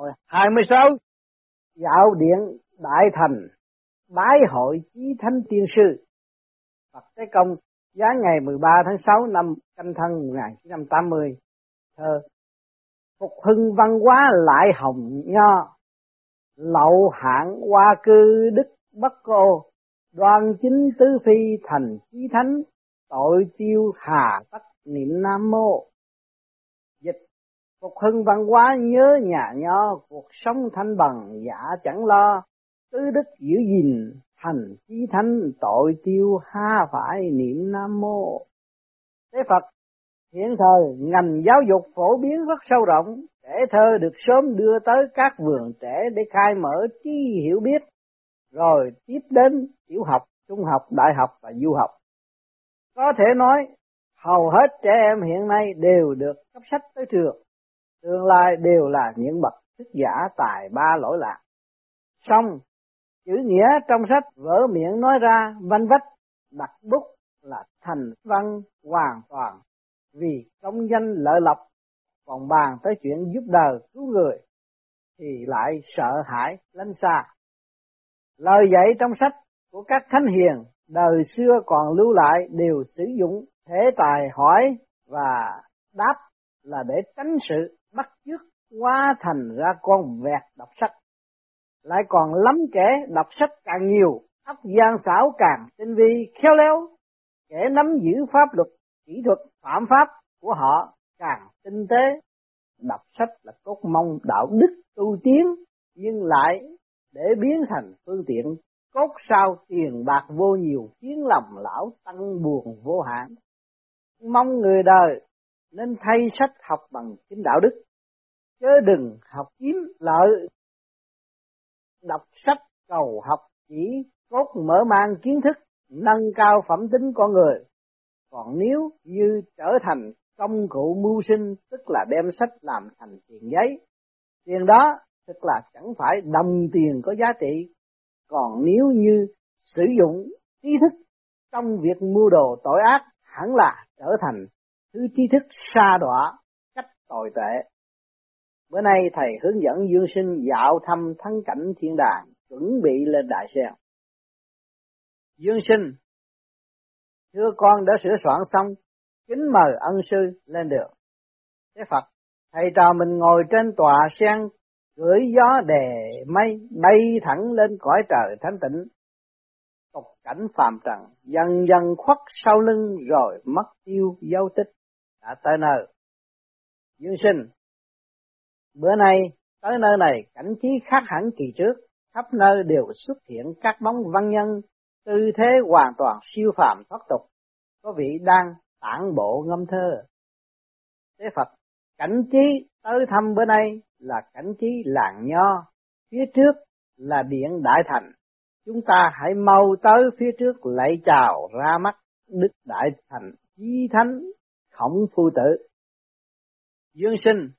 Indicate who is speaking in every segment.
Speaker 1: Hồi 26 dạo điện Đại Thành bái hội chí thánh tiên sư Phật Tế Công giá ngày 13 tháng 6 năm canh thân 1980 thơ phục hưng văn hóa lại hồng nho lậu hạng hoa cư đức bất cô đoan chính tứ phi thành chí thánh tội tiêu hà tất niệm nam mô. Dịch phục hưng văn hóa nhớ nhà nho, cuộc sống thanh bằng giả chẳng lo. Tứ đức giữ gìn, thành chí thánh, tội tiêu ha phải niệm nam mô. Thế phật, hiện thời ngành giáo dục phổ biến rất sâu rộng. Trẻ thơ được sớm đưa tới các vườn trẻ để khai mở trí hiểu biết. Rồi tiếp đến tiểu học, trung học, đại học và du học. Có thể nói, hầu hết trẻ em hiện nay đều được cấp sách tới trường tương lai đều là những bậc thức giả tài ba lỗi lạc. Xong, chữ nghĩa trong sách vỡ miệng nói ra, văn vách, đặt bút là thành văn hoàn toàn. Vì công danh lợi lộc còn bàn tới chuyện giúp đời cứu người, thì lại sợ hãi lánh xa. Lời dạy trong sách của các thánh hiền đời xưa còn lưu lại đều sử dụng thế tài hỏi và đáp là để tránh sự bắt chước quá thành ra con vẹt đọc sách. Lại còn lắm kẻ đọc sách càng nhiều, óc gian xảo càng tinh vi, khéo léo. Kẻ nắm giữ pháp luật, kỹ thuật, phạm pháp của họ càng tinh tế. Đọc sách là cốt mong đạo đức tu tiến, nhưng lại để biến thành phương tiện, cốt sao tiền bạc vô nhiều, khiến lòng lão tăng buồn vô hạn. Mong người đời nên thay sách học bằng chính đạo đức. Chớ đừng học kiếm lợi. Đọc sách cầu học chỉ cốt mở mang kiến thức, nâng cao phẩm tính con người. Còn nếu như trở thành công cụ mưu sinh, tức là đem sách làm thành tiền giấy, tiền đó tức là chẳng phải đồng tiền có giá trị. Còn nếu như sử dụng ý thức trong việc mua đồ tội ác, hẳn là trở thành thứ trí thức xa đọa cách tồi tệ. Bữa nay thầy hướng dẫn dương sinh dạo thăm thắng cảnh thiên đàng, chuẩn bị lên đại sen. Dương sinh, thưa con đã sửa soạn xong, kính mời ân sư lên đường. Thế phật, thầy trò mình ngồi trên tòa sen, gửi gió đè mây, bay thẳng lên cõi trời thánh tịnh tục cảnh phàm trần, dần dần khuất sau lưng rồi mất tiêu dấu tích đã tới nơi. Dương sinh, bữa nay tới nơi này, cảnh trí khác hẳn kỳ trước. Khắp nơi đều xuất hiện các bóng văn nhân, tư thế hoàn toàn siêu phàm thoát tục, có vị đang tản bộ ngâm thơ. Thế phật, cảnh trí tới thăm bữa nay là cảnh trí làng nho, phía trước là điện đại thành. Chúng ta hãy mau tới phía trước lạy chào ra mắt đức đại thành chí thánh khổng phu tử. Dương sinh,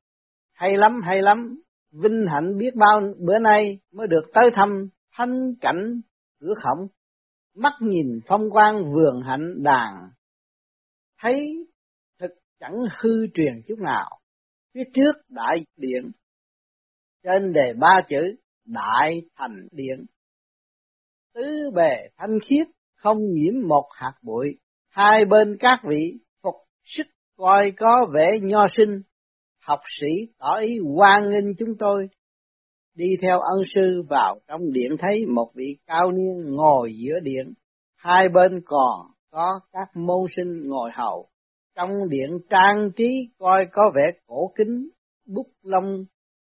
Speaker 1: hay lắm hay lắm. Vinh hạnh biết bao bữa nay mới được tới thăm thanh cảnh cửa khổng. Mắt nhìn phong quang vườn hạnh đàn. Thấy thực chẳng hư truyền chút nào. Phía trước đại điện. Trên đề ba chữ đại thành điện. Tứ bề thanh khiết không nhiễm một hạt bụi. Hai bên các vị sức coi có vẻ nho sinh. Học sĩ tỏ ý hoan nghênh chúng tôi. Đi theo ân sư vào trong điện thấy một vị cao niên ngồi giữa điện. Hai bên còn có các môn sinh ngồi hầu. Trong điện trang trí coi có vẻ cổ kính, bút lông,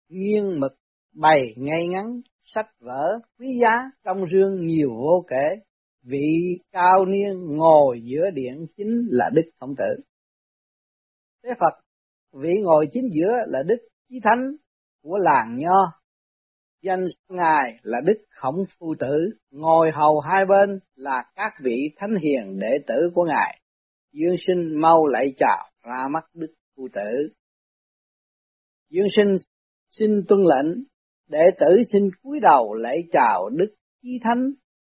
Speaker 1: nghiêng mực, bày ngay ngắn, sách vở, quý giá, trong rương nhiều vô kể. Vị cao niên ngồi giữa điện chính là đức khổng tử thế phật, vị ngồi chính giữa là đức chí thánh của làng nho. Danh ngài là đức khổng phu tử. Ngồi hầu hai bên là các vị thánh hiền đệ tử của ngài. Dương sinh mau lại chào, ra mắt đức phu tử. Dương sinh xin tuân lệnh, đệ tử xin cúi đầu lễ chào đức chí thánh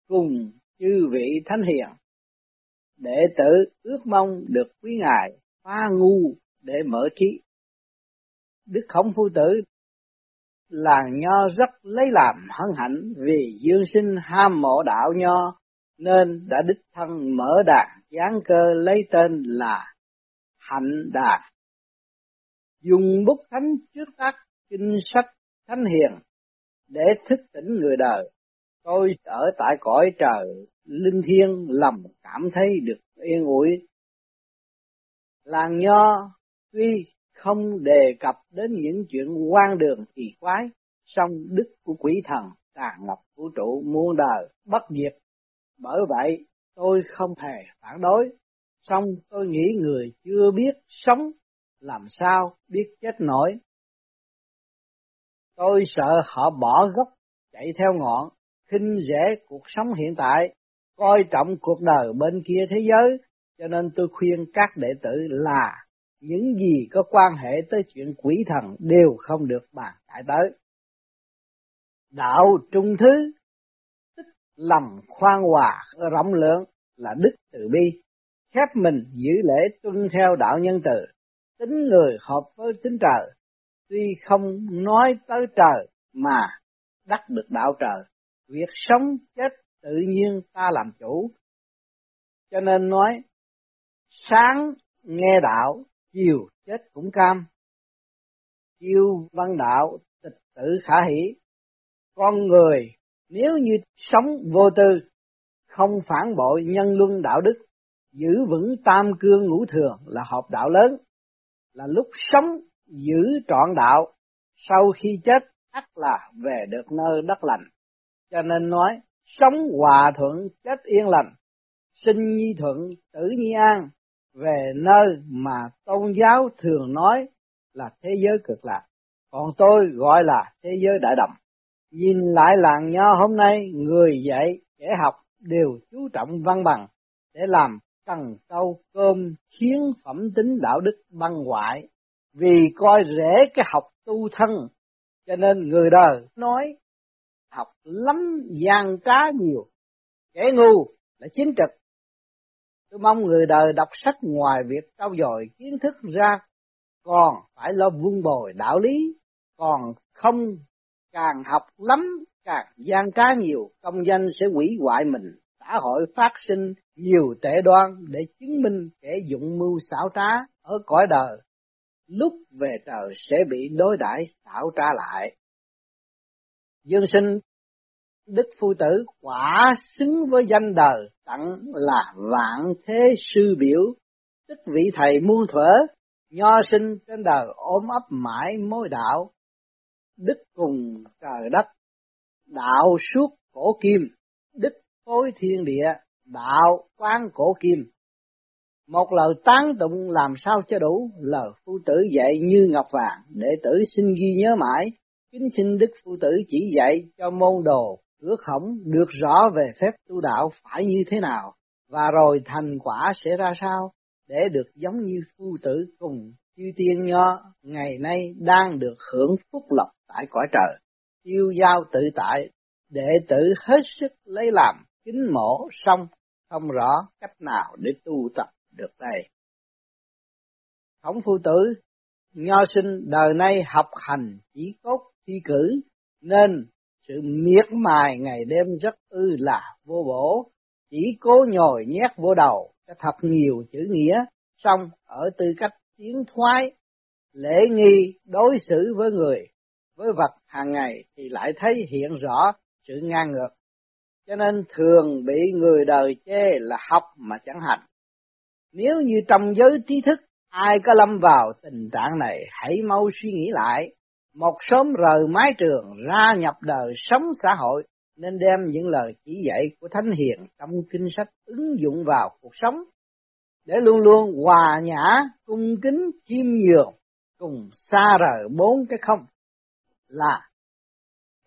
Speaker 1: cùng chư vị thánh hiền. Đệ tử ước mong được quý ngài phá ngu để mở trí. Đức khổng phu tử làng nho rất lấy làm hân hạnh vì dương sinh ham mộ đạo nho, nên đã đích thân mở đàn giáng cơ lấy tên là hạnh đàn dùng bút thánh trước tác kinh sách thánh hiền để thức tỉnh người đời, tôi ở tại cõi trời linh thiêng lầm cảm thấy được yên ủi làng nho, tuy không đề cập đến những chuyện quan đường kỳ quái, song đức của quỷ thần tràn ngập vũ trụ muôn đời bất diệt. Bởi vậy, tôi không hề phản đối. Song tôi nghĩ người chưa biết sống, làm sao biết chết nổi? Tôi sợ họ bỏ gốc, chạy theo ngọn, khinh rẻ cuộc sống hiện tại, coi trọng cuộc đời bên kia thế giới cho nên tôi khuyên các đệ tử là những gì có quan hệ tới chuyện quỷ thần đều không được bàn cãi tới. Đạo trung thứ, tức lòng khoan hòa rộng lượng là đức từ bi, khép mình giữ lễ tuân theo đạo nhân từ, tính người hợp với tính trời, tuy không nói tới trời mà đắc được đạo trời, việc sống chết tự nhiên ta làm chủ. Cho nên nói, sáng nghe đạo, chiều chết cũng cam. Chiêu văn đạo, tịch tử khả hỷ. Con người nếu như sống vô tư, không phản bội nhân luân đạo đức, giữ vững tam cương ngũ thường là hợp đạo lớn, là lúc sống giữ trọn đạo, sau khi chết ắt là về được nơi đất lành. Cho nên nói, sống hòa thuận chết yên lành, sinh nhi thuận tử nhi an, về nơi mà tôn giáo thường nói là thế giới cực lạc, còn tôi gọi là thế giới đại đồng. Nhìn lại làng nho hôm nay, người dạy, kẻ học đều chú trọng văn bằng để làm cần câu cơm khiến phẩm tính đạo đức băng hoại, vì coi rễ cái học tu thân, cho nên người đời nói học lắm gian trá nhiều, kẻ ngu là chính trực, Tôi mong người đời đọc sách ngoài việc trau dồi kiến thức ra, còn phải lo vun bồi đạo lý, còn không càng học lắm, càng gian trá nhiều, công danh sẽ hủy hoại mình, xã hội phát sinh nhiều tệ đoan để chứng minh kẻ dụng mưu xảo trá ở cõi đời, lúc về trời sẽ bị đối đãi xảo trá lại. Dương sinh Đức Phu Tử quả xứng với danh đời tặng là vạn thế sư biểu, tức vị thầy muôn thuở, nho sinh trên đời ôm ấp mãi mối đạo, đức cùng trời đất, đạo suốt cổ kim, đức phối thiên địa, đạo quán cổ kim. Một lời tán tụng làm sao cho đủ, lời phu tử dạy như ngọc vàng, đệ tử xin ghi nhớ mãi, kính xin Đức Phu Tử chỉ dạy cho môn đồ ước khổng được rõ về phép tu đạo phải như thế nào, và rồi thành quả sẽ ra sao, để được giống như phu tử cùng chư tiên nho ngày nay đang được hưởng phúc lộc tại cõi trời. Yêu giao tự tại, đệ tử hết sức lấy làm kính mổ xong, không rõ cách nào để tu tập được đây. Khổng phu tử, nho sinh đời nay học hành chỉ cốt thi cử, nên sự miệt mài ngày đêm rất ư là vô bổ, chỉ cố nhồi nhét vô đầu cho thật nhiều chữ nghĩa, xong ở tư cách tiến thoái, lễ nghi đối xử với người, với vật hàng ngày thì lại thấy hiện rõ sự ngang ngược. Cho nên thường bị người đời chê là học mà chẳng hành. Nếu như trong giới trí thức ai có lâm vào tình trạng này hãy mau suy nghĩ lại một sớm rời mái trường ra nhập đời sống xã hội nên đem những lời chỉ dạy của Thánh Hiền trong kinh sách ứng dụng vào cuộc sống để luôn luôn hòa nhã, cung kính, chiêm nhường cùng xa rời bốn cái không là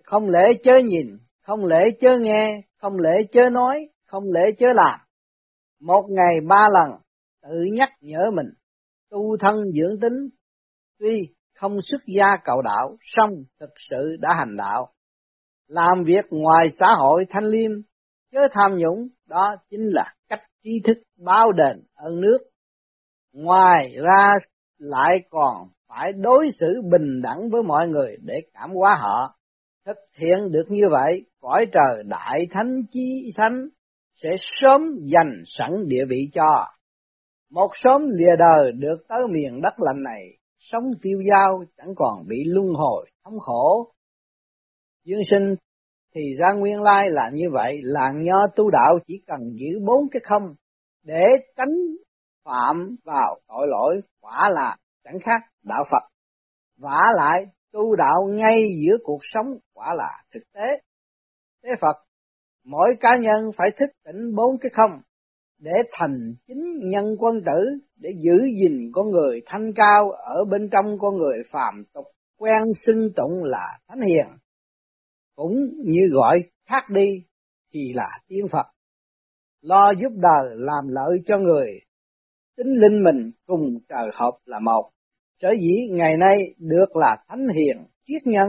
Speaker 1: không lễ chớ nhìn, không lễ chớ nghe, không lễ chớ nói, không lễ chớ làm. Một ngày ba lần tự nhắc nhở mình tu thân dưỡng tính tuy không xuất gia cầu đạo, song thực sự đã hành đạo. Làm việc ngoài xã hội thanh liêm, chớ tham nhũng, đó chính là cách trí thức báo đền ơn nước. Ngoài ra lại còn phải đối xử bình đẳng với mọi người để cảm hóa họ. Thực hiện được như vậy, cõi trời đại thánh chi thánh sẽ sớm dành sẵn địa vị cho. Một sớm lìa đời được tới miền đất lành này, sống tiêu dao chẳng còn bị luân hồi, thống khổ. Dương sinh thì ra nguyên lai là như vậy, làng nho tu đạo chỉ cần giữ bốn cái không để tránh phạm vào tội lỗi quả là chẳng khác đạo Phật. vả lại tu đạo ngay giữa cuộc sống quả là thực tế. Thế Phật, mỗi cá nhân phải thức tỉnh bốn cái không để thành chính nhân quân tử, để giữ gìn con người thanh cao ở bên trong con người phàm tục, quen xưng tụng là thánh hiền. Cũng như gọi khác đi thì là tiên Phật. Lo giúp đời làm lợi cho người, tính linh mình cùng trời hợp là một. Sở dĩ ngày nay được là thánh hiền triết nhân,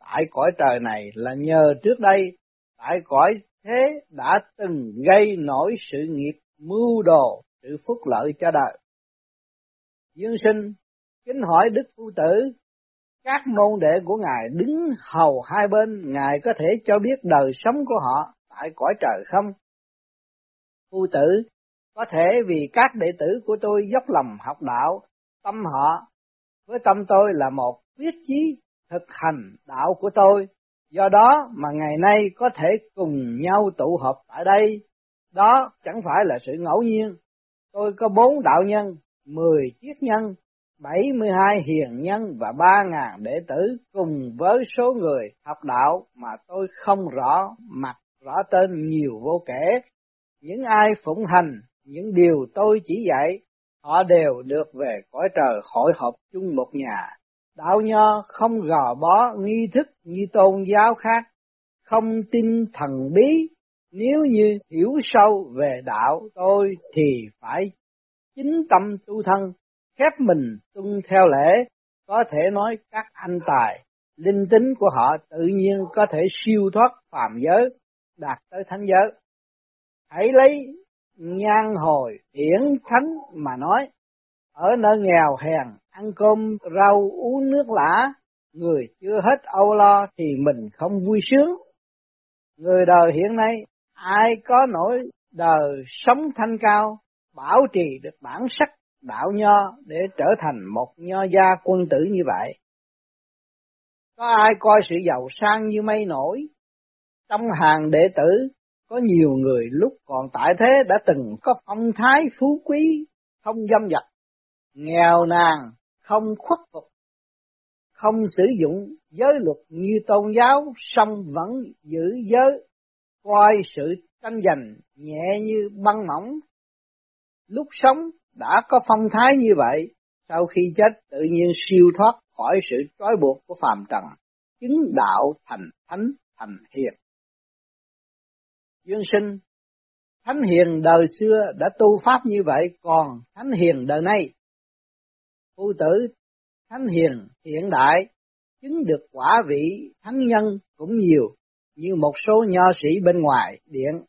Speaker 1: tại cõi trời này là nhờ trước đây, tại cõi thế đã từng gây nổi sự nghiệp mưu đồ sự phúc lợi cho đời. Dương sinh, kính hỏi đức phu tử, các môn đệ của ngài đứng hầu hai bên, ngài có thể cho biết đời sống của họ tại cõi trời không? Phu tử, có thể vì các đệ tử của tôi dốc lòng học đạo, tâm họ với tâm tôi là một quyết chí thực hành đạo của tôi. Do đó mà ngày nay có thể cùng nhau tụ họp tại đây đó chẳng phải là sự ngẫu nhiên tôi có bốn đạo nhân mười triết nhân bảy mươi hai hiền nhân và ba ngàn đệ tử cùng với số người học đạo mà tôi không rõ mặt rõ tên nhiều vô kể những ai phụng hành những điều tôi chỉ dạy họ đều được về cõi trời hội họp chung một nhà. Đạo nho không gò bó nghi thức như tôn giáo khác, không tin thần bí, nếu như hiểu sâu về đạo tôi thì phải chính tâm tu thân, khép mình tuân theo lễ, có thể nói các anh tài, linh tính của họ tự nhiên có thể siêu thoát phàm giới, đạt tới thánh giới. Hãy lấy nhan hồi điển thánh mà nói ở nơi nghèo hèn ăn cơm rau uống nước lã người chưa hết âu lo thì mình không vui sướng người đời hiện nay ai có nỗi đời sống thanh cao bảo trì được bản sắc đạo nho để trở thành một nho gia quân tử như vậy? Có ai coi sự giàu sang như mây nổi? Trong hàng đệ tử có nhiều người lúc còn tại thế đã từng có phong thái phú quý, không dâm dật, nghèo nàn, không khuất phục, không sử dụng giới luật như tôn giáo, song vẫn giữ giới, coi sự tranh giành nhẹ như băng mỏng. Lúc sống đã có phong thái như vậy, sau khi chết tự nhiên siêu thoát khỏi sự trói buộc của phàm trần, chứng đạo thành thánh thành hiền. Dương sinh, Thánh hiền đời xưa đã tu pháp như vậy, còn Thánh hiền đời nay, phu tử Thánh hiền hiện đại, chứng được quả vị thánh nhân cũng nhiều, như một số nho sĩ bên ngoài điện.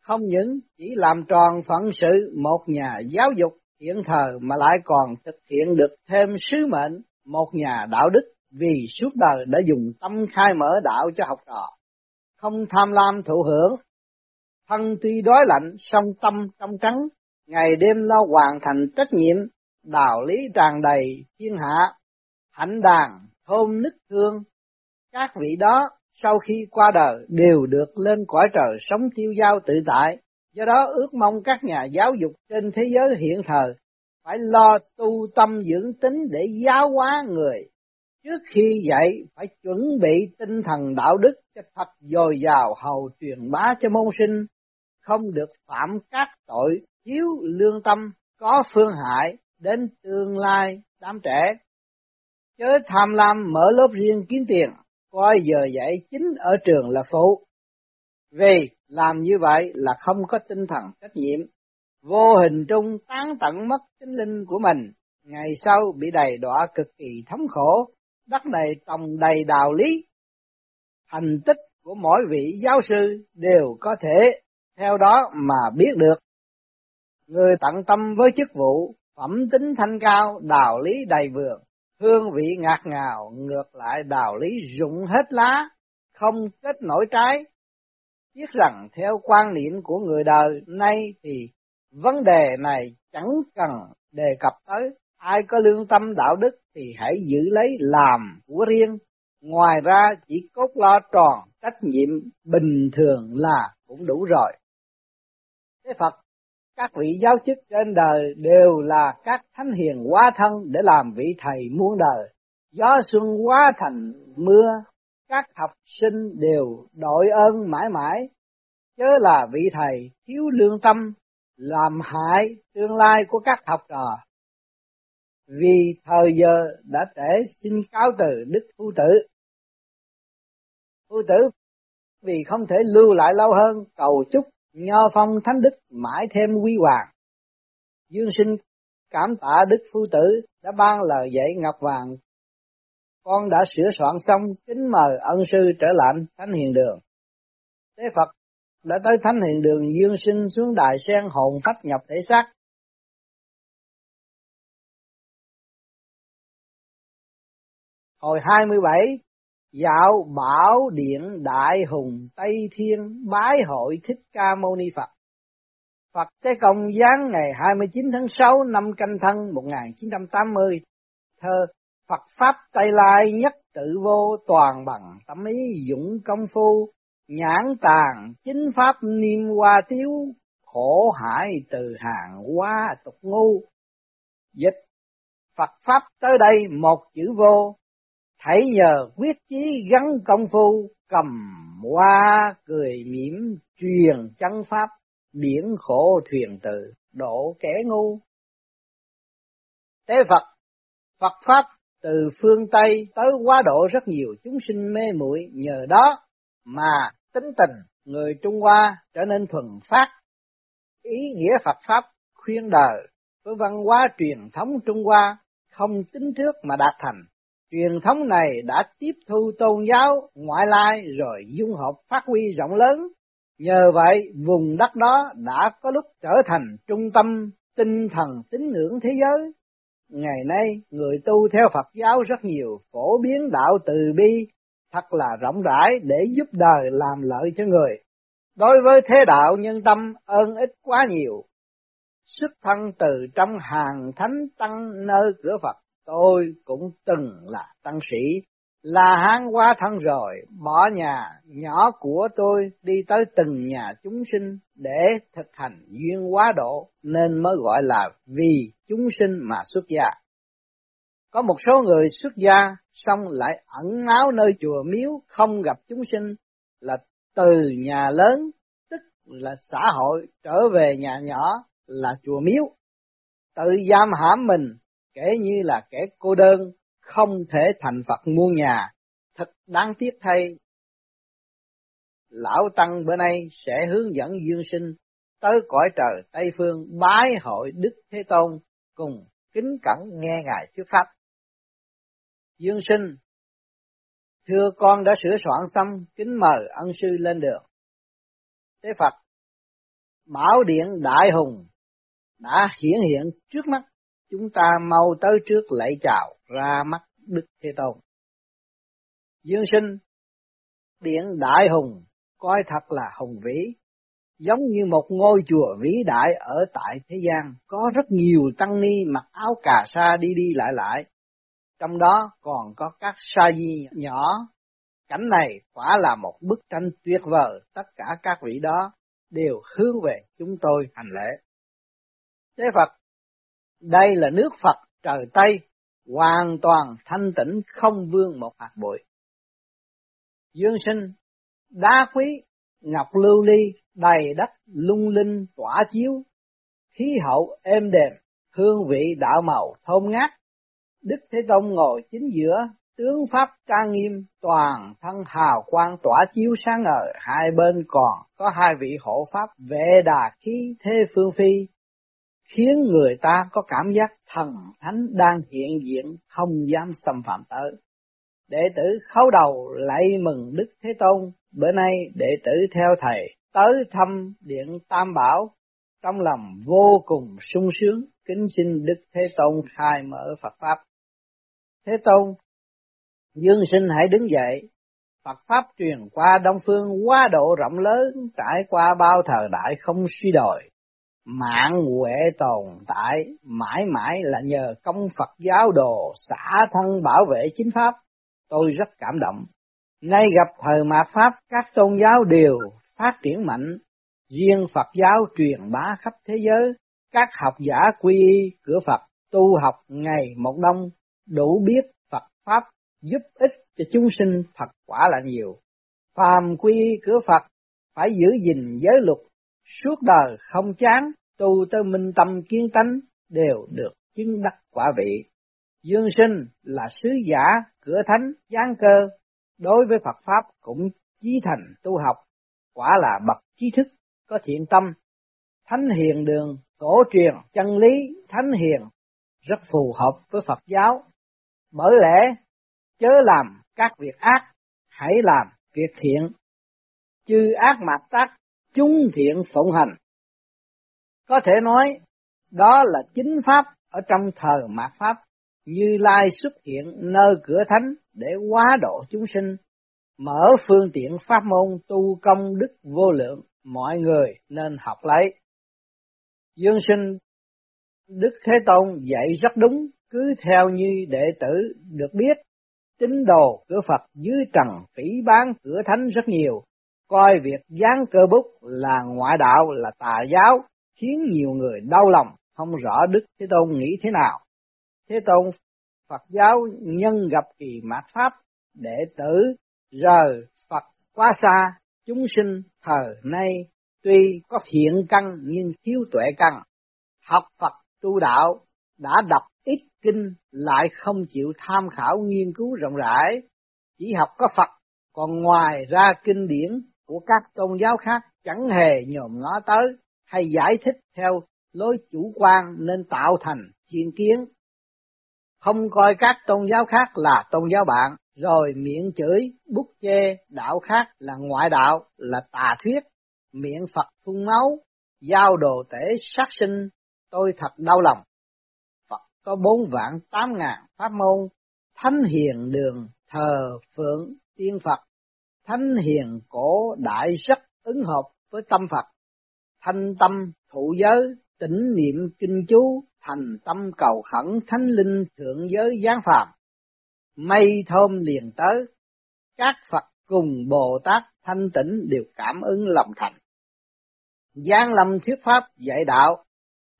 Speaker 1: Không những chỉ làm tròn phận sự một nhà giáo dục hiện thờ mà lại còn thực hiện được thêm sứ mệnh một nhà đạo đức vì suốt đời đã dùng tâm khai mở đạo cho học trò, không tham lam thụ hưởng thân tuy đói lạnh song tâm trong trắng, ngày đêm lo hoàn thành trách nhiệm, đạo lý tràn đầy thiên hạ, hạnh đàn, thôn nức thương. Các vị đó sau khi qua đời đều được lên cõi trời sống tiêu giao tự tại, do đó ước mong các nhà giáo dục trên thế giới hiện thời phải lo tu tâm dưỡng tính để giáo hóa người. Trước khi dạy phải chuẩn bị tinh thần đạo đức cho thật dồi dào hầu truyền bá cho môn sinh, không được phạm các tội thiếu lương tâm có phương hại đến tương lai đám trẻ. Chớ tham lam mở lớp riêng kiếm tiền, coi giờ dạy chính ở trường là phụ. Vì làm như vậy là không có tinh thần trách nhiệm, vô hình trung tán tận mất chính linh của mình, ngày sau bị đầy đọa cực kỳ thống khổ, đất này trồng đầy đạo lý. Thành tích của mỗi vị giáo sư đều có thể theo đó mà biết được. Người tận tâm với chức vụ, phẩm tính thanh cao, đạo lý đầy vườn, hương vị ngạt ngào, ngược lại đạo lý rụng hết lá, không kết nổi trái. Biết rằng theo quan niệm của người đời nay thì vấn đề này chẳng cần đề cập tới, ai có lương tâm đạo đức thì hãy giữ lấy làm của riêng, ngoài ra chỉ cốt lo tròn trách nhiệm bình thường là cũng đủ rồi. Thế Phật các vị giáo chức trên đời đều là các thánh hiền hóa thân để làm vị thầy muôn đời. Gió xuân hóa thành mưa, các học sinh đều đội ơn mãi mãi, chớ là vị thầy thiếu lương tâm, làm hại tương lai của các học trò. Vì thời giờ đã trễ xin cáo từ Đức Phu Tử. Phu Tử vì không thể lưu lại lâu hơn cầu chúc nho phong thánh đức mãi thêm quy hoàng. Dương sinh cảm tạ Đức Phu Tử đã ban lời dạy ngọc vàng. Con đã sửa soạn xong, kính mời ân sư trở lại Thánh Hiền Đường. Tế Phật đã tới Thánh Hiền Đường dương sinh xuống đài sen hồn phách nhập thể xác. Hồi 27, Dạo bảo điện đại hùng Tây Thiên bái hội Thích Ca Mâu Ni Phật. Phật Tế Công giáng ngày 29 tháng 6 năm canh thân 1980. Thơ Phật Pháp Tây Lai nhất tự vô toàn bằng tâm ý dũng công phu, nhãn tàng chính Pháp niêm hoa tiếu, khổ hải từ hàng qua tục ngu. Dịch Phật Pháp tới đây một chữ vô, hãy nhờ quyết chí gắn công phu, cầm hoa cười mỉm, truyền chân pháp biển khổ thuyền từ độ kẻ ngu. Tế phật phật pháp từ phương tây tới quá độ rất nhiều chúng sinh mê muội, nhờ đó mà tính tình người trung hoa trở nên thuần phát. Ý nghĩa phật pháp khuyên đời với văn hóa truyền thống trung hoa không tính trước mà đạt thành. Truyền thống này đã tiếp thu tôn giáo ngoại lai rồi dung hợp phát huy rộng lớn. Nhờ vậy, vùng đất đó đã có lúc trở thành trung tâm tinh thần tín ngưỡng thế giới. Ngày nay, người tu theo Phật giáo rất nhiều, phổ biến đạo từ bi, thật là rộng rãi để giúp đời làm lợi cho người. Đối với thế đạo nhân tâm, ơn ích quá nhiều. Xuất thân từ trong hàng thánh tăng nơi cửa Phật, Tôi cũng từng là tăng sĩ, là hán quá thân rồi, bỏ nhà nhỏ của tôi đi tới từng nhà chúng sinh để thực hành duyên quá độ, nên mới gọi là vì chúng sinh mà xuất gia. Có một số người xuất gia, xong lại ẩn náu nơi chùa miếu không gặp chúng sinh, là từ nhà lớn, tức là xã hội trở về nhà nhỏ là chùa miếu. Tự giam hãm mình kể như là kẻ cô đơn, không thể thành Phật muôn nhà, thật đáng tiếc thay. Lão Tăng bữa nay sẽ hướng dẫn dương sinh tới cõi trời Tây Phương bái hội Đức Thế Tôn cùng kính cẩn nghe Ngài thuyết pháp. Dương sinh, thưa con đã sửa soạn xong, kính mời ân sư lên đường. Thế Phật, Bảo Điện Đại Hùng đã hiển hiện trước mắt chúng ta mau tới trước lễ chào ra mắt Đức Thế Tôn. Dương sinh, điện đại hùng, coi thật là hùng vĩ, giống như một ngôi chùa vĩ đại ở tại thế gian, có rất nhiều tăng ni mặc áo cà sa đi đi lại lại, trong đó còn có các sa di nhỏ. Cảnh này quả là một bức tranh tuyệt vời, tất cả các vị đó đều hướng về chúng tôi hành lễ. Thế Phật đây là nước Phật trời Tây, hoàn toàn thanh tịnh không vương một hạt bụi. Dương sinh, đá quý, ngọc lưu ly, đầy đất lung linh tỏa chiếu, khí hậu êm đềm, hương vị đạo màu thơm ngát. Đức Thế Tông ngồi chính giữa, tướng pháp trang nghiêm, toàn thân hào quang tỏa chiếu sáng ngời, hai bên còn có hai vị hộ pháp vệ đà khí thế phương phi, khiến người ta có cảm giác thần thánh đang hiện diện không dám xâm phạm tới. Đệ tử khấu đầu lạy mừng Đức Thế Tôn, bữa nay đệ tử theo thầy tới thăm điện Tam Bảo, trong lòng vô cùng sung sướng, kính xin Đức Thế Tôn khai mở Phật Pháp. Thế Tôn, Dương sinh hãy đứng dậy, Phật Pháp truyền qua Đông Phương quá độ rộng lớn, trải qua bao thời đại không suy đồi. Mạng huệ tồn tại mãi mãi là nhờ công Phật giáo đồ xả thân bảo vệ chính Pháp. Tôi rất cảm động. Nay gặp thời mà Pháp, các tôn giáo đều phát triển mạnh, riêng Phật giáo truyền bá khắp thế giới, các học giả quy y cửa Phật tu học ngày một đông, đủ biết Phật Pháp giúp ích cho chúng sinh thật quả là nhiều. Phàm quy y cửa Phật phải giữ gìn giới luật, suốt đời không chán, tu tới minh tâm kiến tánh đều được chứng đắc quả vị. Dương sinh là sứ giả, cửa thánh, giáng cơ, đối với Phật Pháp cũng chí thành tu học, quả là bậc trí thức, có thiện tâm. Thánh hiền đường, cổ truyền, chân lý, thánh hiền, rất phù hợp với Phật giáo. Bởi lẽ, chớ làm các việc ác, hãy làm việc thiện. Chư ác mạt tác, chúng thiện phụng hành. Có thể nói, đó là chính pháp ở trong thờ mạt pháp, như lai xuất hiện nơi cửa thánh để hóa độ chúng sinh, mở phương tiện pháp môn tu công đức vô lượng, mọi người nên học lấy. Dương sinh Đức Thế Tôn dạy rất đúng, cứ theo như đệ tử được biết, tín đồ cửa Phật dưới trần phỉ bán cửa thánh rất nhiều, coi việc dán cơ bút là ngoại đạo là tà giáo, khiến nhiều người đau lòng, không rõ Đức Thế Tôn nghĩ thế nào. Thế Tôn Phật giáo nhân gặp kỳ mạt Pháp, đệ tử rời Phật quá xa, chúng sinh thờ nay tuy có thiện căn nhưng thiếu tuệ căn, học Phật tu đạo đã đọc ít kinh lại không chịu tham khảo nghiên cứu rộng rãi, chỉ học có Phật, còn ngoài ra kinh điển của các tôn giáo khác chẳng hề nhòm ngó tới hay giải thích theo lối chủ quan nên tạo thành thiên kiến. Không coi các tôn giáo khác là tôn giáo bạn, rồi miệng chửi, bút chê, đạo khác là ngoại đạo, là tà thuyết, miệng Phật phun máu, giao đồ tể sát sinh, tôi thật đau lòng. Phật có bốn vạn tám ngàn pháp môn, thánh hiền đường, thờ phượng, tiên Phật, thánh hiền cổ đại rất ứng hợp với tâm Phật, thanh tâm thụ giới, tỉnh niệm kinh chú, thành tâm cầu khẩn thánh linh thượng giới giáng phàm. Mây thơm liền tới, các Phật cùng Bồ Tát thanh tịnh đều cảm ứng lòng thành. Giang lâm thuyết pháp dạy đạo,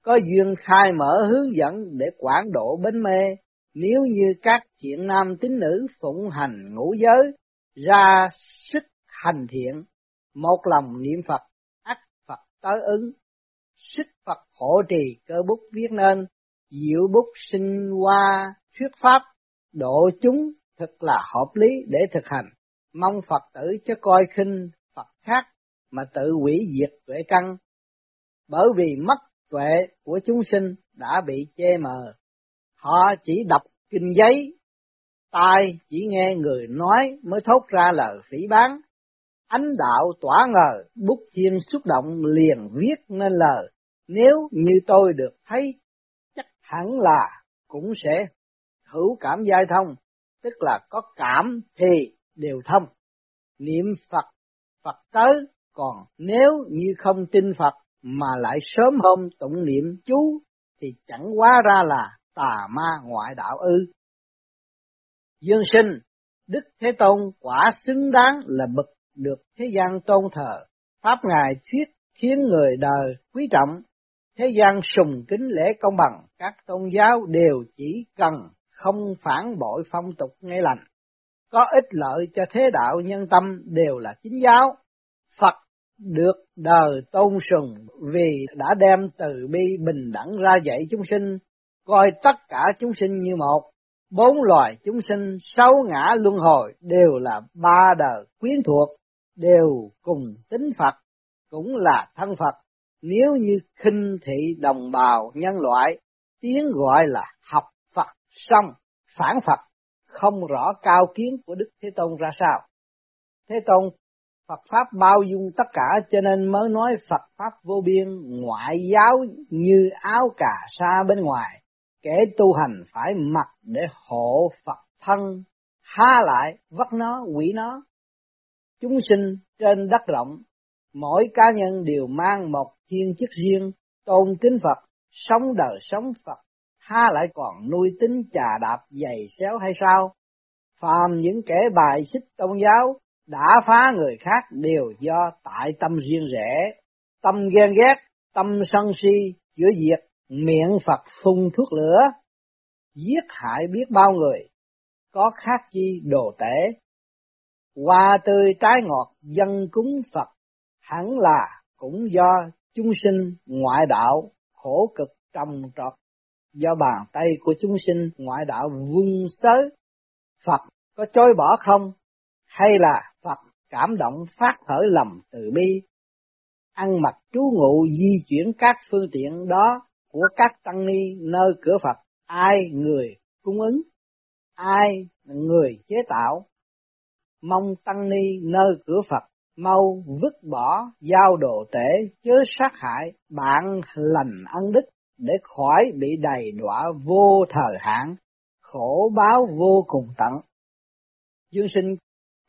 Speaker 1: có duyên khai mở hướng dẫn để quản độ bến mê, nếu như các thiện nam tín nữ phụng hành ngũ giới, ra sức hành thiện, một lòng niệm Phật, ắt Phật tới ứng, sức Phật hộ trì cơ bút viết nên, diệu bút sinh hoa thuyết pháp, độ chúng thật là hợp lý để thực hành, mong Phật tử cho coi khinh Phật khác mà tự hủy diệt tuệ căn, bởi vì mất tuệ của chúng sinh đã bị che mờ. Họ chỉ đọc kinh giấy, tai chỉ nghe người nói mới thốt ra lời phỉ bán. Ánh đạo tỏa ngờ, bút thiên xúc động liền viết nên lời. Nếu như tôi được thấy, chắc hẳn là cũng sẽ hữu cảm giai thông, tức là có cảm thì đều thông. Niệm Phật, Phật tới, còn nếu như không tin Phật mà lại sớm hôm tụng niệm chú thì chẳng quá ra là tà ma ngoại đạo ư. Dương sinh, Đức Thế Tôn quả xứng đáng là bậc được thế gian tôn thờ, Pháp Ngài thuyết khiến người đời quý trọng, thế gian sùng kính lễ công bằng, các tôn giáo đều chỉ cần không phản bội phong tục ngay lành, có ích lợi cho thế đạo nhân tâm đều là chính giáo. Phật được đời tôn sùng vì đã đem từ bi bình đẳng ra dạy chúng sinh, coi tất cả chúng sinh như một. Bốn loài chúng sinh sáu ngã luân hồi đều là ba đời quyến thuộc, đều cùng tính Phật, cũng là thân Phật. Nếu như khinh thị đồng bào nhân loại, tiếng gọi là học Phật xong, phản Phật, không rõ cao kiến của Đức Thế Tôn ra sao. Thế Tôn Phật Pháp bao dung tất cả cho nên mới nói Phật Pháp vô biên ngoại giáo như áo cà sa bên ngoài, kẻ tu hành phải mặc để hộ Phật thân, há lại vắt nó, quỷ nó. Chúng sinh trên đất rộng, mỗi cá nhân đều mang một thiên chức riêng, tôn kính Phật, sống đời sống Phật, há lại còn nuôi tính trà đạp dày xéo hay sao? Phàm những kẻ bài xích tôn giáo đã phá người khác đều do tại tâm riêng rẽ, tâm ghen ghét, tâm sân si, chữa diệt, miệng Phật phun thuốc lửa, giết hại biết bao người, có khác chi đồ tể. Hoa tươi trái ngọt dân cúng Phật, hẳn là cũng do chúng sinh ngoại đạo khổ cực trầm trọt, do bàn tay của chúng sinh ngoại đạo vung sới. Phật có chối bỏ không? Hay là Phật cảm động phát khởi lầm từ bi, ăn mặc trú ngụ di chuyển các phương tiện đó của các tăng ni nơi cửa Phật, ai người cung ứng, ai người chế tạo, mong tăng ni nơi cửa Phật mau vứt bỏ giao đồ tể chớ sát hại bạn lành ân đức để khỏi bị đầy đọa vô thời hạn khổ báo vô cùng tận. Dương sinh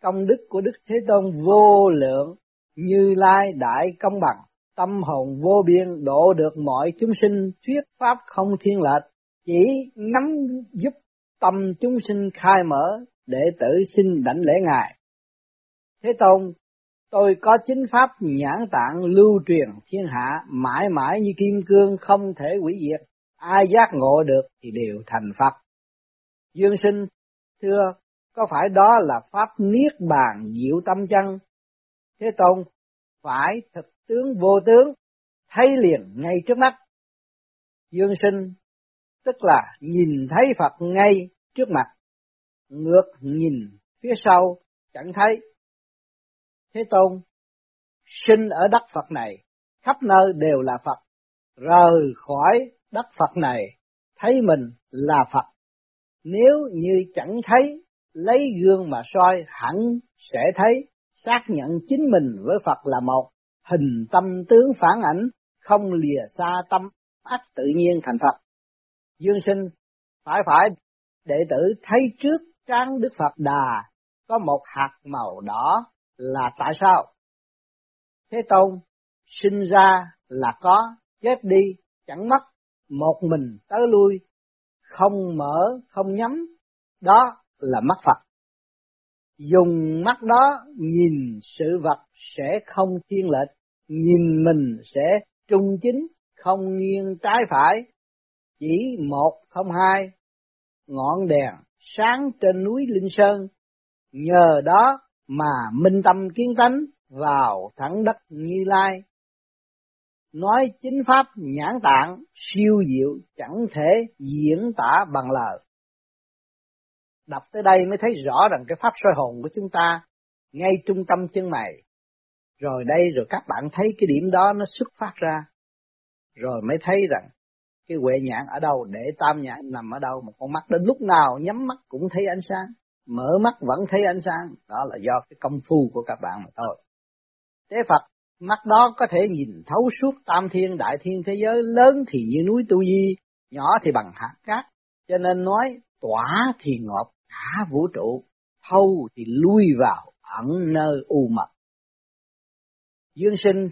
Speaker 1: công đức của đức thế tôn vô lượng như lai đại công bằng tâm hồn vô biên độ được mọi chúng sinh thuyết pháp không thiên lệch, chỉ nắm giúp tâm chúng sinh khai mở để tử xin đảnh lễ ngài. Thế tôn, tôi có chính pháp nhãn tạng lưu truyền thiên hạ mãi mãi như kim cương không thể hủy diệt, ai giác ngộ được thì đều thành phật. Dương sinh, thưa, có phải đó là pháp niết bàn diệu tâm chân? Thế tôn, phải thực tướng vô tướng thấy liền ngay trước mắt. Dương sinh tức là nhìn thấy phật ngay trước mặt ngược nhìn phía sau chẳng thấy. Thế tôn sinh ở đất phật này khắp nơi đều là phật rời khỏi đất phật này thấy mình là phật. Nếu như chẳng thấy lấy gương mà soi hẳn sẽ thấy xác nhận chính mình với Phật là một, hình tâm tướng phản ảnh, không lìa xa tâm, ác tự nhiên thành Phật. Dương sinh phải phải đệ tử thấy trước trán Đức Phật Đà có một hạt màu đỏ là tại sao? Thế Tôn sinh ra là có, chết đi chẳng mất, một mình tới lui, không mở, không nhắm, đó là mắt Phật. Dùng mắt đó nhìn sự vật sẽ không thiên lệch, nhìn mình sẽ trung chính, không nghiêng trái phải. Chỉ một không hai, ngọn đèn sáng trên núi Linh Sơn, nhờ đó mà minh tâm kiến tánh vào thẳng đất Như Lai. Nói chính pháp nhãn tạng siêu diệu chẳng thể diễn tả bằng lời đọc tới đây mới thấy rõ rằng cái pháp soi hồn của chúng ta ngay trung tâm chân mày rồi đây rồi các bạn thấy cái điểm đó nó xuất phát ra. Rồi mới thấy rằng cái huệ nhãn ở đâu để tam nhãn nằm ở đâu một con mắt đến lúc nào nhắm mắt cũng thấy ánh sáng mở mắt vẫn thấy ánh sáng. Đó là do cái công phu của các bạn mà thôi. Thế phật mắt đó có thể nhìn thấu suốt tam thiên đại thiên thế giới lớn thì như núi tu di nhỏ thì bằng hạt cát. Cho nên nói tỏa thì ngọt cả vũ trụ, thâu thì lui vào ẩn nơi u mật. Dương sinh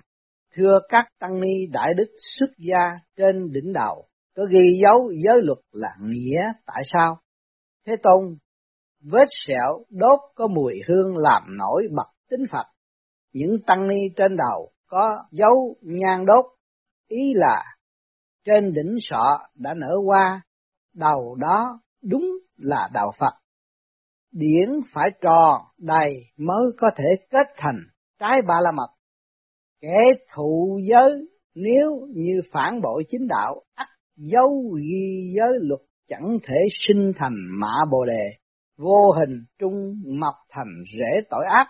Speaker 1: thưa các tăng ni đại đức xuất gia trên đỉnh đầu có ghi dấu giới luật là nghĩa tại sao? Thế Tôn, vết sẹo đốt có mùi hương làm nổi bậc tính Phật. Những tăng ni trên đầu có dấu nhang đốt, ý là trên đỉnh sọ đã nở hoa, đầu đó đúng là đạo Phật điển phải tròn đầy mới có thể kết thành trái ba la mật. Kẻ thụ giới nếu như phản bội chính đạo, ắt dấu ghi giới luật chẳng thể sinh thành mã bồ đề, vô hình trung mọc thành rễ tội ác,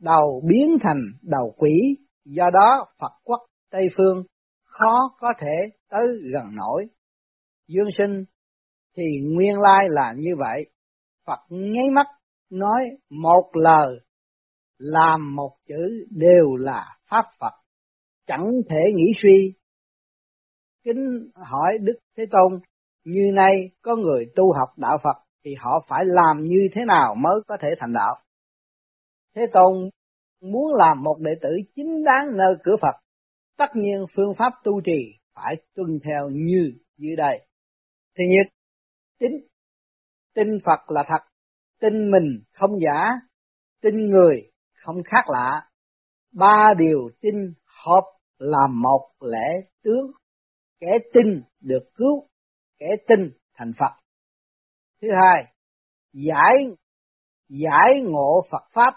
Speaker 1: đầu biến thành đầu quỷ, do đó Phật quốc Tây Phương khó có thể tới gần nổi. Dương sinh thì nguyên lai là như vậy, Phật nháy mắt nói một lời làm một chữ đều là pháp Phật chẳng thể nghĩ suy kính hỏi Đức Thế Tôn như nay có người tu học đạo Phật thì họ phải làm như thế nào mới có thể thành đạo. Thế Tôn muốn làm một đệ tử chính đáng nơi cửa Phật, tất nhiên phương pháp tu trì phải tuân theo như dưới đây. Thứ nhất, tin, tin Phật là thật, tin mình không giả, tin người không khác lạ. Ba điều tin hợp làm một lễ tướng, kẻ tin được cứu, kẻ tin thành Phật. Thứ hai, giải giải ngộ Phật pháp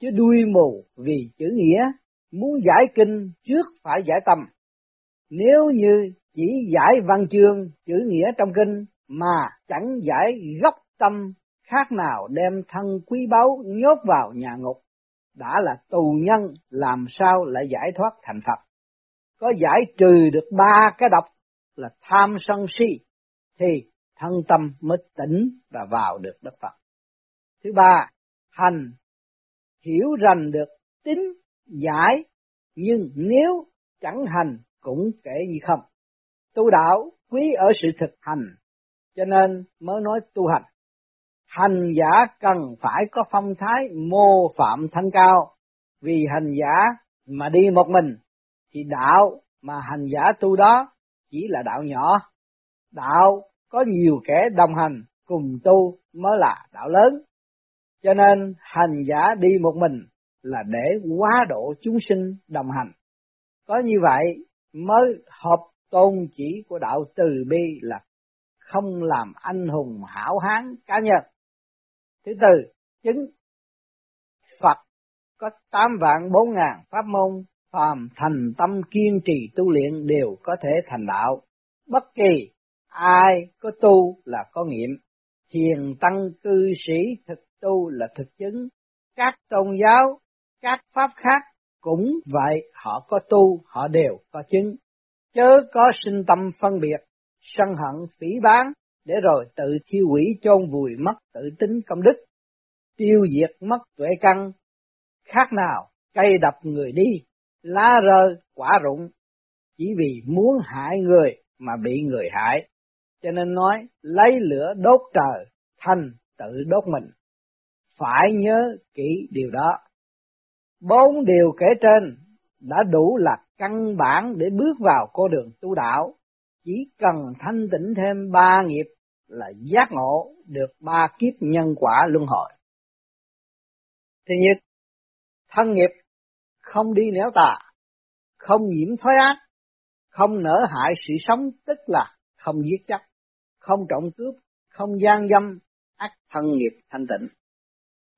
Speaker 1: chứ đuôi mù vì chữ nghĩa muốn giải kinh trước phải giải tâm nếu như chỉ giải văn chương chữ nghĩa trong kinh mà chẳng giải gốc tâm khác nào đem thân quý báu nhốt vào nhà ngục đã là tù nhân làm sao lại giải thoát thành Phật có giải trừ được ba cái độc là tham sân si thì thân tâm mới tỉnh và vào được đất Phật. Thứ ba, hành hiểu rành được tính giải nhưng nếu chẳng hành cũng kể như không. Tu đạo quý ở sự thực hành cho nên mới nói tu hành. Hành giả cần phải có phong thái mô phạm thanh cao vì hành giả mà đi một mình, thì đạo mà hành giả tu đó chỉ là đạo nhỏ. Đạo có nhiều kẻ đồng hành cùng tu mới là đạo lớn. Cho nên hành giả đi một mình là để quá độ chúng sinh đồng hành. Có như vậy mới hợp tôn chỉ của đạo từ bi là không làm anh hùng hảo hán cá nhân. Thứ tư, chứng Phật có tám vạn bốn ngàn pháp môn phàm thành tâm kiên trì tu luyện đều có thể thành đạo. Bất kỳ ai có tu là có nghiệm, thiền tăng cư sĩ thực tu là thực chứng, các tôn giáo, các pháp khác cũng vậy, họ có tu, họ đều có chứng. Chớ có sinh tâm phân biệt, sân hận, phỉ bán, để rồi tự thiêu hủy chôn vùi mất tự tính công đức, tiêu diệt mất tuệ căn, khác nào cây đập người đi, lá rơi, quả rụng, chỉ vì muốn hại người mà bị người hại. Cho nên nói lấy lửa đốt trời, thành tự đốt mình. Phải nhớ kỹ điều đó. Bốn điều kể trên đã đủ là căn bản để bước vào con đường tu đạo. Chỉ cần thanh tịnh thêm ba nghiệp là giác ngộ được ba kiếp nhân quả luân hồi. Thứ nhất, thân nghiệp không đi nẻo tà, không nhiễm thói ác, không nở hại sự sống tức là không giết chấp không trộm cướp, không gian dâm, ác thân nghiệp thanh tịnh.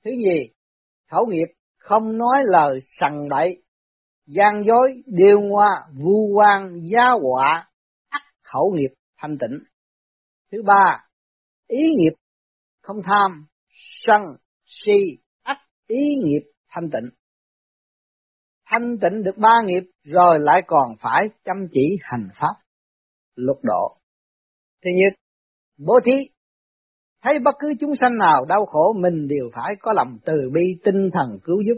Speaker 1: Thứ nhì, khẩu nghiệp không nói lời sằng bậy, gian dối, điều hoa, vu quan, gia họa, ác khẩu nghiệp thanh tịnh. Thứ ba, ý nghiệp không tham, sân, si, ác ý nghiệp thanh tịnh. Thanh tịnh được ba nghiệp rồi lại còn phải chăm chỉ hành pháp, lục độ. Thứ nhất, Bố thí Thấy bất cứ chúng sanh nào đau khổ mình đều phải có lòng từ bi tinh thần cứu giúp.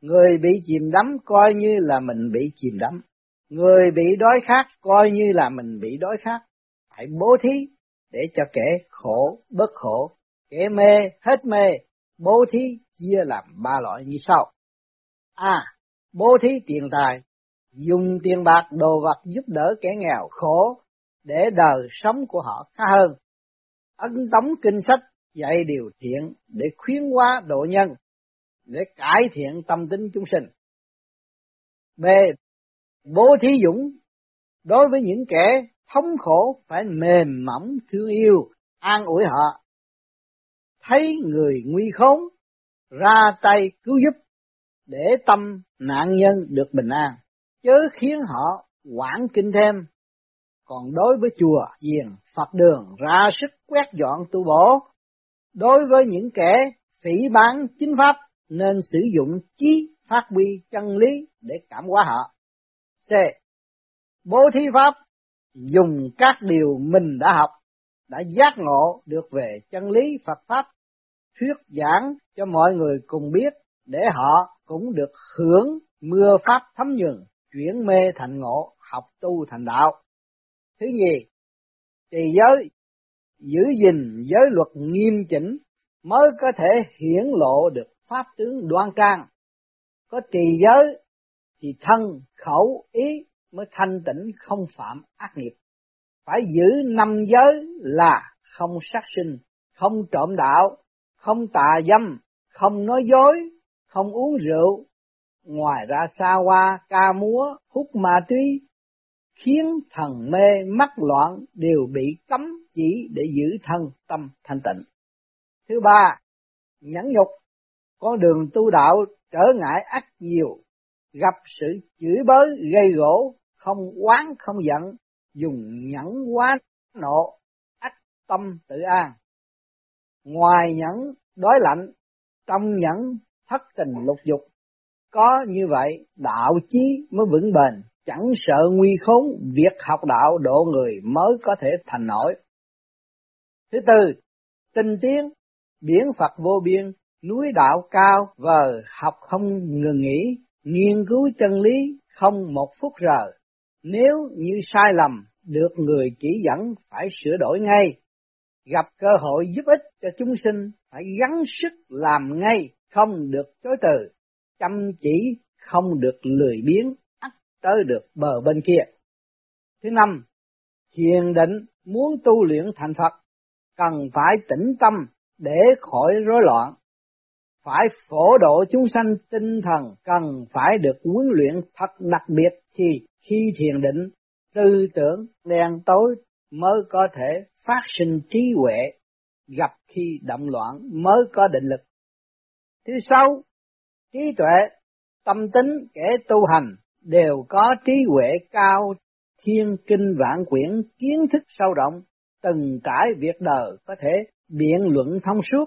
Speaker 1: Người bị chìm đắm coi như là mình bị chìm đắm. Người bị đói khát coi như là mình bị đói khát. Hãy bố thí để cho kẻ khổ bất khổ, kẻ mê hết mê. Bố thí chia làm ba loại như sau. A. bố thí tiền tài, dùng tiền bạc đồ vật giúp đỡ kẻ nghèo khổ để đời sống của họ khá hơn ấn tống kinh sách dạy điều thiện để khuyến hóa độ nhân, để cải thiện tâm tính chúng sinh. B. Bố thí dũng đối với những kẻ thống khổ phải mềm mỏng thương yêu, an ủi họ. Thấy người nguy khốn, ra tay cứu giúp để tâm nạn nhân được bình an, chớ khiến họ quản kinh thêm còn đối với chùa, chiền, Phật đường ra sức quét dọn tu bổ. Đối với những kẻ phỉ bán chính pháp nên sử dụng trí phát huy chân lý để cảm hóa họ. C. Bố thí pháp dùng các điều mình đã học, đã giác ngộ được về chân lý Phật Pháp, thuyết giảng cho mọi người cùng biết để họ cũng được hưởng mưa Pháp thấm nhường, chuyển mê thành ngộ, học tu thành đạo. Thứ nhì, trì giới giữ gìn giới luật nghiêm chỉnh mới có thể hiển lộ được pháp tướng đoan trang có trì giới thì thân khẩu ý mới thanh tịnh không phạm ác nghiệp phải giữ năm giới là không sát sinh không trộm đạo không tà dâm không nói dối không uống rượu ngoài ra xa hoa ca múa hút ma túy khiến thần mê mắc loạn đều bị cấm chỉ để giữ thân tâm thanh tịnh. Thứ ba, nhẫn nhục, con đường tu đạo trở ngại ác nhiều, gặp sự chửi bới gây gỗ, không oán không giận, dùng nhẫn quá nộ, ác tâm tự an. Ngoài nhẫn đói lạnh, trong nhẫn thất tình lục dục, có như vậy đạo chí mới vững bền, chẳng sợ nguy khốn, việc học đạo độ người mới có thể thành nổi. Thứ tư, tinh tiến, biển Phật vô biên, núi đạo cao vờ học không ngừng nghỉ, nghiên cứu chân lý không một phút rờ. Nếu như sai lầm, được người chỉ dẫn phải sửa đổi ngay. Gặp cơ hội giúp ích cho chúng sinh, phải gắng sức làm ngay, không được chối từ. Chăm chỉ, không được lười biếng, ắt tới được bờ bên kia. Thứ năm, thiền định muốn tu luyện thành Phật cần phải tĩnh tâm để khỏi rối loạn. Phải phổ độ chúng sanh tinh thần cần phải được huấn luyện thật đặc biệt thì khi thiền định, tư tưởng đen tối mới có thể phát sinh trí huệ, gặp khi động loạn mới có định lực. Thứ sáu, trí tuệ, tâm tính kẻ tu hành đều có trí huệ cao thiên kinh vạn quyển kiến thức sâu rộng từng trải việc đời có thể biện luận thông suốt,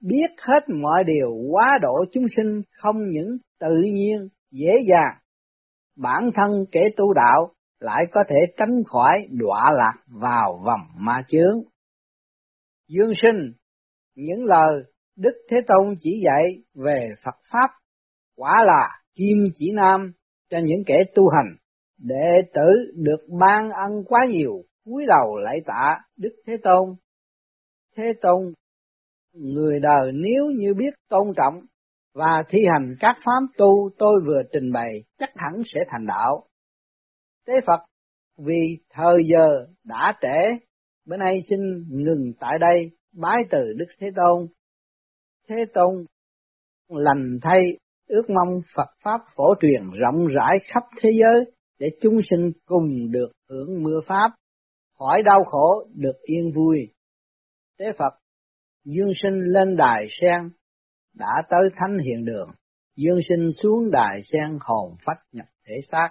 Speaker 1: biết hết mọi điều quá độ chúng sinh không những tự nhiên, dễ dàng. Bản thân kẻ tu đạo lại có thể tránh khỏi đọa lạc vào vòng ma chướng. Dương sinh, những lời Đức Thế Tôn chỉ dạy về Phật Pháp quả là kim chỉ nam cho những kẻ tu hành, đệ tử được ban ân quá nhiều cúi đầu lại tạ Đức Thế Tôn. Thế Tôn, người đời nếu như biết tôn trọng và thi hành các pháp tu tôi vừa trình bày chắc hẳn sẽ thành đạo. Tế Phật vì thời giờ đã trễ, bữa nay xin ngừng tại đây bái từ Đức Thế Tôn. Thế Tôn lành thay ước mong Phật Pháp phổ truyền rộng rãi khắp thế giới để chúng sinh cùng được hưởng mưa Pháp khỏi đau khổ được yên vui. Tế Phật, dương sinh lên đài sen, đã tới thánh hiện đường, dương sinh xuống đài sen hồn phách nhập thể xác.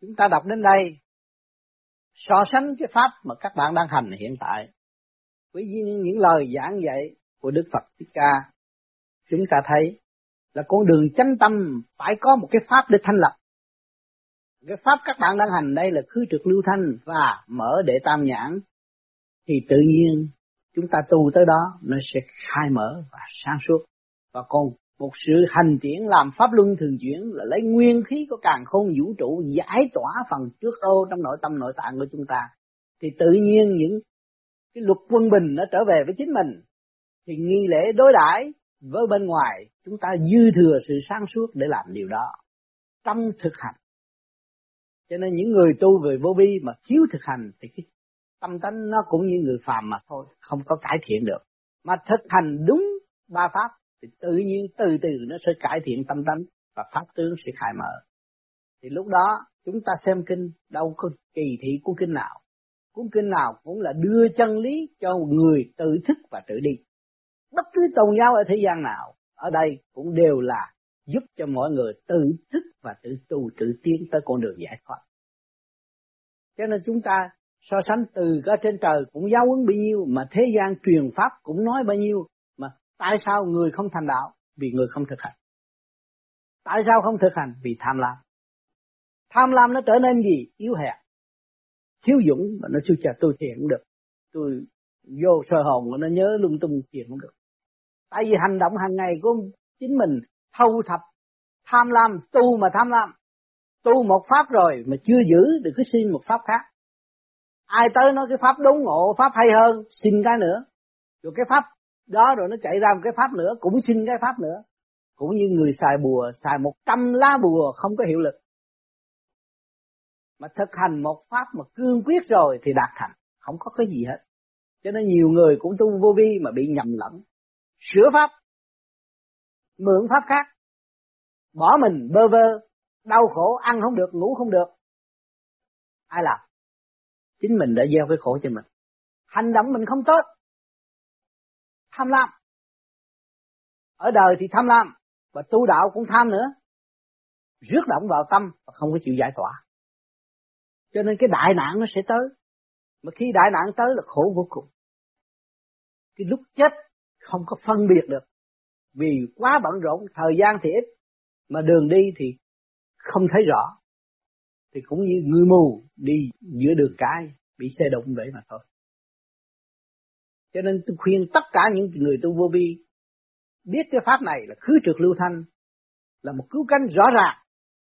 Speaker 1: Chúng ta đọc đến đây, so sánh cái pháp mà các bạn đang hành hiện tại với những lời giảng dạy của Đức Phật Thích Ca, chúng ta thấy là con đường chánh tâm phải có một cái pháp để thanh lập cái pháp các bạn đang hành đây là khứ trực lưu thanh và mở để tam nhãn thì tự nhiên chúng ta tu tới đó, nó sẽ khai mở và sáng suốt. Và còn một sự hành triển làm pháp luân thường chuyển là lấy nguyên khí của càng khôn vũ trụ giải tỏa phần trước ô trong nội tâm nội tạng của chúng ta. Thì tự nhiên những cái luật quân bình nó trở về với chính mình. Thì nghi lễ đối đãi với bên ngoài, chúng ta dư thừa sự sáng suốt để làm điều đó. Trong thực hành. Cho nên những người tu về vô vi mà thiếu thực hành thì cái tâm tánh nó cũng như người phàm mà thôi, không có cải thiện được. Mà thực hành đúng ba pháp, thì tự nhiên từ từ nó sẽ cải thiện tâm tánh và pháp tướng sẽ khai mở. Thì lúc đó, chúng ta xem kinh, đâu có kỳ thị của kinh nào. Cuốn kinh nào cũng là đưa chân lý cho người tự thức và tự đi. Bất cứ tôn giáo ở thế gian nào, ở đây cũng đều là giúp cho mọi người tự thức và tự tu, tự tiến tới con đường giải thoát. Cho nên chúng ta so sánh từ ở trên trời cũng giáo huấn bao nhiêu, mà thế gian truyền pháp cũng nói bao nhiêu, mà tại sao người không thành đạo? Vì người không thực hành. Tại sao không thực hành? Vì tham lam. Tham lam nó trở nên gì? Yếu hèn. Thiếu dũng mà nó chưa chờ tôi thiện cũng được. Tôi vô sơ hồn mà nó nhớ lung tung thiện cũng được. Tại vì hành động hàng ngày của chính mình thâu thập, tham lam, tu mà tham lam tu một pháp rồi mà chưa giữ được cứ xin một pháp khác ai tới nói cái pháp đúng ngộ, pháp hay hơn, xin cái nữa. Rồi cái pháp đó rồi nó chạy ra một cái pháp nữa, cũng xin cái pháp nữa. Cũng như người xài bùa, xài một trăm lá bùa không có hiệu lực. Mà thực hành một pháp mà cương quyết rồi thì đạt thành, không có cái gì hết. Cho nên nhiều người cũng tu vô vi mà bị nhầm lẫn. Sửa pháp, mượn pháp khác, bỏ mình, bơ vơ, đau khổ, ăn không được, ngủ không được. Ai làm? Chính mình đã gieo cái khổ cho mình. Hành động mình không tốt. Tham lam. Ở đời thì tham lam, và tu đạo cũng tham nữa. Rước động vào tâm và không có chịu giải tỏa. Cho nên cái đại nạn nó sẽ tới. Mà khi đại nạn tới là khổ vô cùng. Cái lúc chết không có phân biệt được. Vì quá bận rộn, thời gian thì ít. Mà đường đi thì không thấy rõ thì cũng như người mù đi giữa đường cái, bị xe đụng vậy mà thôi. Cho nên tôi khuyên tất cả những người tu vô vi biết cái pháp này là khứ trượt lưu thanh, là một cứu cánh rõ ràng,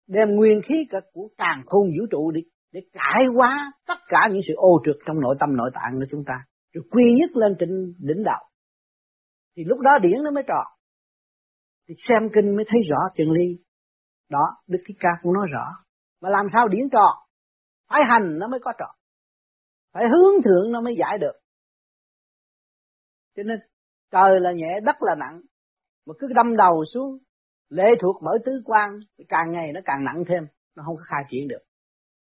Speaker 1: đem nguyên khí của càng khôn vũ trụ đi, để cải hóa tất cả những sự ô trượt trong nội tâm nội tạng của chúng ta. Rồi quy nhất lên trên đỉnh đạo. Thì lúc đó điển nó mới tròn. Thì xem kinh mới thấy rõ chân lý. Đó, đức thích ca cũng nói rõ mà làm sao điển tròn phải hành nó mới có tròn phải hướng thượng nó mới giải được. Cho nên, trời là nhẹ, đất là nặng. Mà cứ đâm đầu xuống, lệ thuộc bởi tứ quan càng ngày nó càng nặng thêm. Nó không có khai triển được.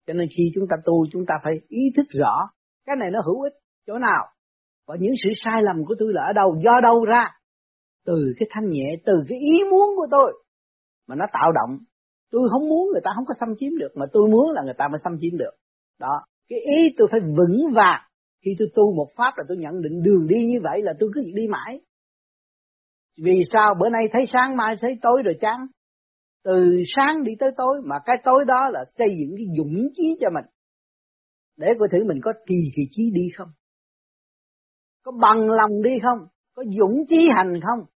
Speaker 1: Cho nên khi chúng ta tu, chúng ta phải ý thức rõ, cái này nó hữu ích chỗ nào. Và những sự sai lầm của tôi là ở đâu? Do đâu ra? Từ cái thanh nhẹ, từ cái ý muốn của tôi mà nó tạo động tôi không muốn người ta không có xâm chiếm được, mà tôi muốn là người ta mới xâm chiếm được. Đó. Cái ý tôi phải vững vàng. Khi tôi tu một pháp là tôi nhận định đường đi như vậy là tôi cứ đi mãi. Vì sao? Bữa nay thấy sáng, mai thấy tối rồi chán. Từ sáng đi tới tối, mà cái tối đó là xây dựng cái dũng chí cho mình. Để coi thử mình có trì kỳ chí đi không? Có bằng lòng đi không? Có dũng chí hành không?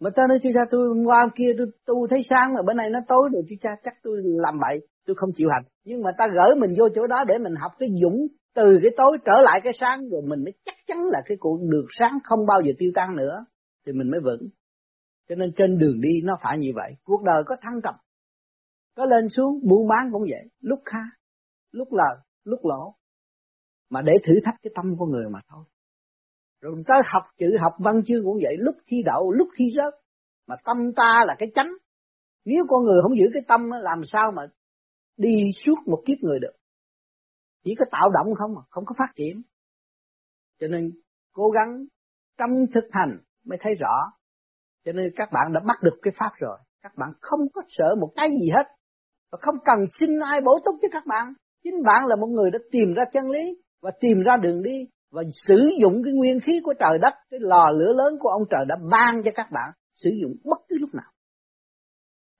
Speaker 1: Mà ta nói chú cha tôi qua kia tôi tu thấy sáng mà bữa nay nó tối rồi chú cha chắc tôi làm bậy tôi không chịu hành. Nhưng mà ta gửi mình vô chỗ đó để mình học cái dũng. Từ cái tối trở lại cái sáng rồi mình mới chắc chắn là cái cuộc đường sáng không bao giờ tiêu tan nữa, thì mình mới vững. Cho nên trên đường đi nó phải như vậy. Cuộc đời có thăng trầm, có lên xuống, buôn bán cũng vậy. Lúc kha lúc lời lúc lỗ. Mà để thử thách cái tâm của người mà thôi rồi tới học chữ, học văn chương cũng vậy. Lúc thi đậu, lúc thi rớt. Mà tâm ta là cái chánh. Nếu con người không giữ cái tâm, làm sao mà đi suốt một kiếp người được? Chỉ có tạo động không mà, không có phát triển. Cho nên cố gắng trong thực hành mới thấy rõ. Cho nên các bạn đã bắt được cái pháp rồi. Các bạn không có sợ một cái gì hết. Và không cần xin ai bổ túc cho các bạn. Chính bạn là một người đã tìm ra chân lý và tìm ra đường đi và sử dụng cái nguyên khí của trời đất, cái lò lửa lớn của ông trời đã ban cho các bạn sử dụng bất cứ lúc nào.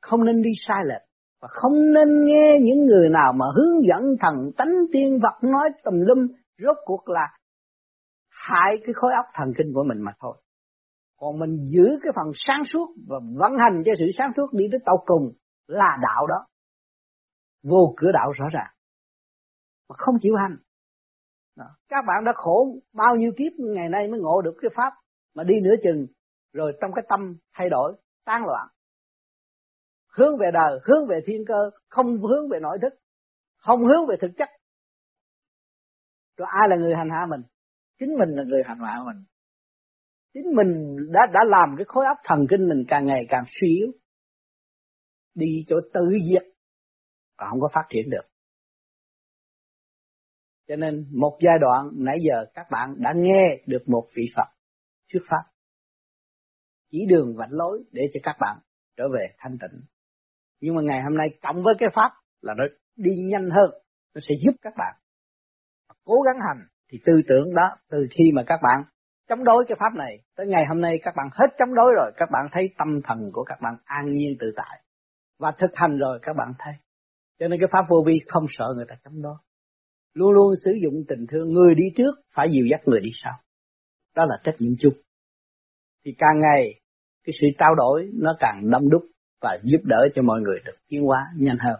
Speaker 1: Không nên đi sai lệch và không nên nghe những người nào mà hướng dẫn thần tánh tiên vật nói tùm lum, rốt cuộc là hại cái khối óc thần kinh của mình mà thôi. Còn mình giữ cái phần sáng suốt và vận hành cho sự sáng suốt đi tới tận cùng là đạo đó. Vô cửa đạo rõ ràng. Mà không chịu hành đó. các bạn đã khổ bao nhiêu kiếp ngày nay mới ngộ được cái pháp mà đi nửa chừng, rồi trong cái tâm thay đổi, tan loạn. Hướng về đời, hướng về thiên cơ, không hướng về nội thức, không hướng về thực chất. Rồi ai là người hành hạ mình? Chính mình là người hành hạ mình. Chính mình đã đã làm cái khối óc thần kinh mình càng ngày càng suy yếu, đi chỗ tự diệt và không có phát triển được cho nên một giai đoạn nãy giờ các bạn đã nghe được một vị Phật thuyết pháp. Chỉ đường vạch lối để cho các bạn trở về thanh tịnh. Nhưng mà ngày hôm nay cộng với cái pháp là nó đi nhanh hơn, nó sẽ giúp các bạn cố gắng hành. Thì tư tưởng đó, từ khi mà các bạn chống đối cái pháp này, tới ngày hôm nay các bạn hết chống đối rồi, các bạn thấy tâm thần của các bạn an nhiên tự tại. Và thực hành rồi, các bạn thấy. Cho nên cái pháp vô vi không sợ người ta chống đối luôn luôn sử dụng tình thương người đi trước phải dìu dắt người đi sau. Đó là trách nhiệm chung. Thì càng ngày, cái sự trao đổi nó càng đông đúc và giúp đỡ cho mọi người được tiến hóa nhanh hơn.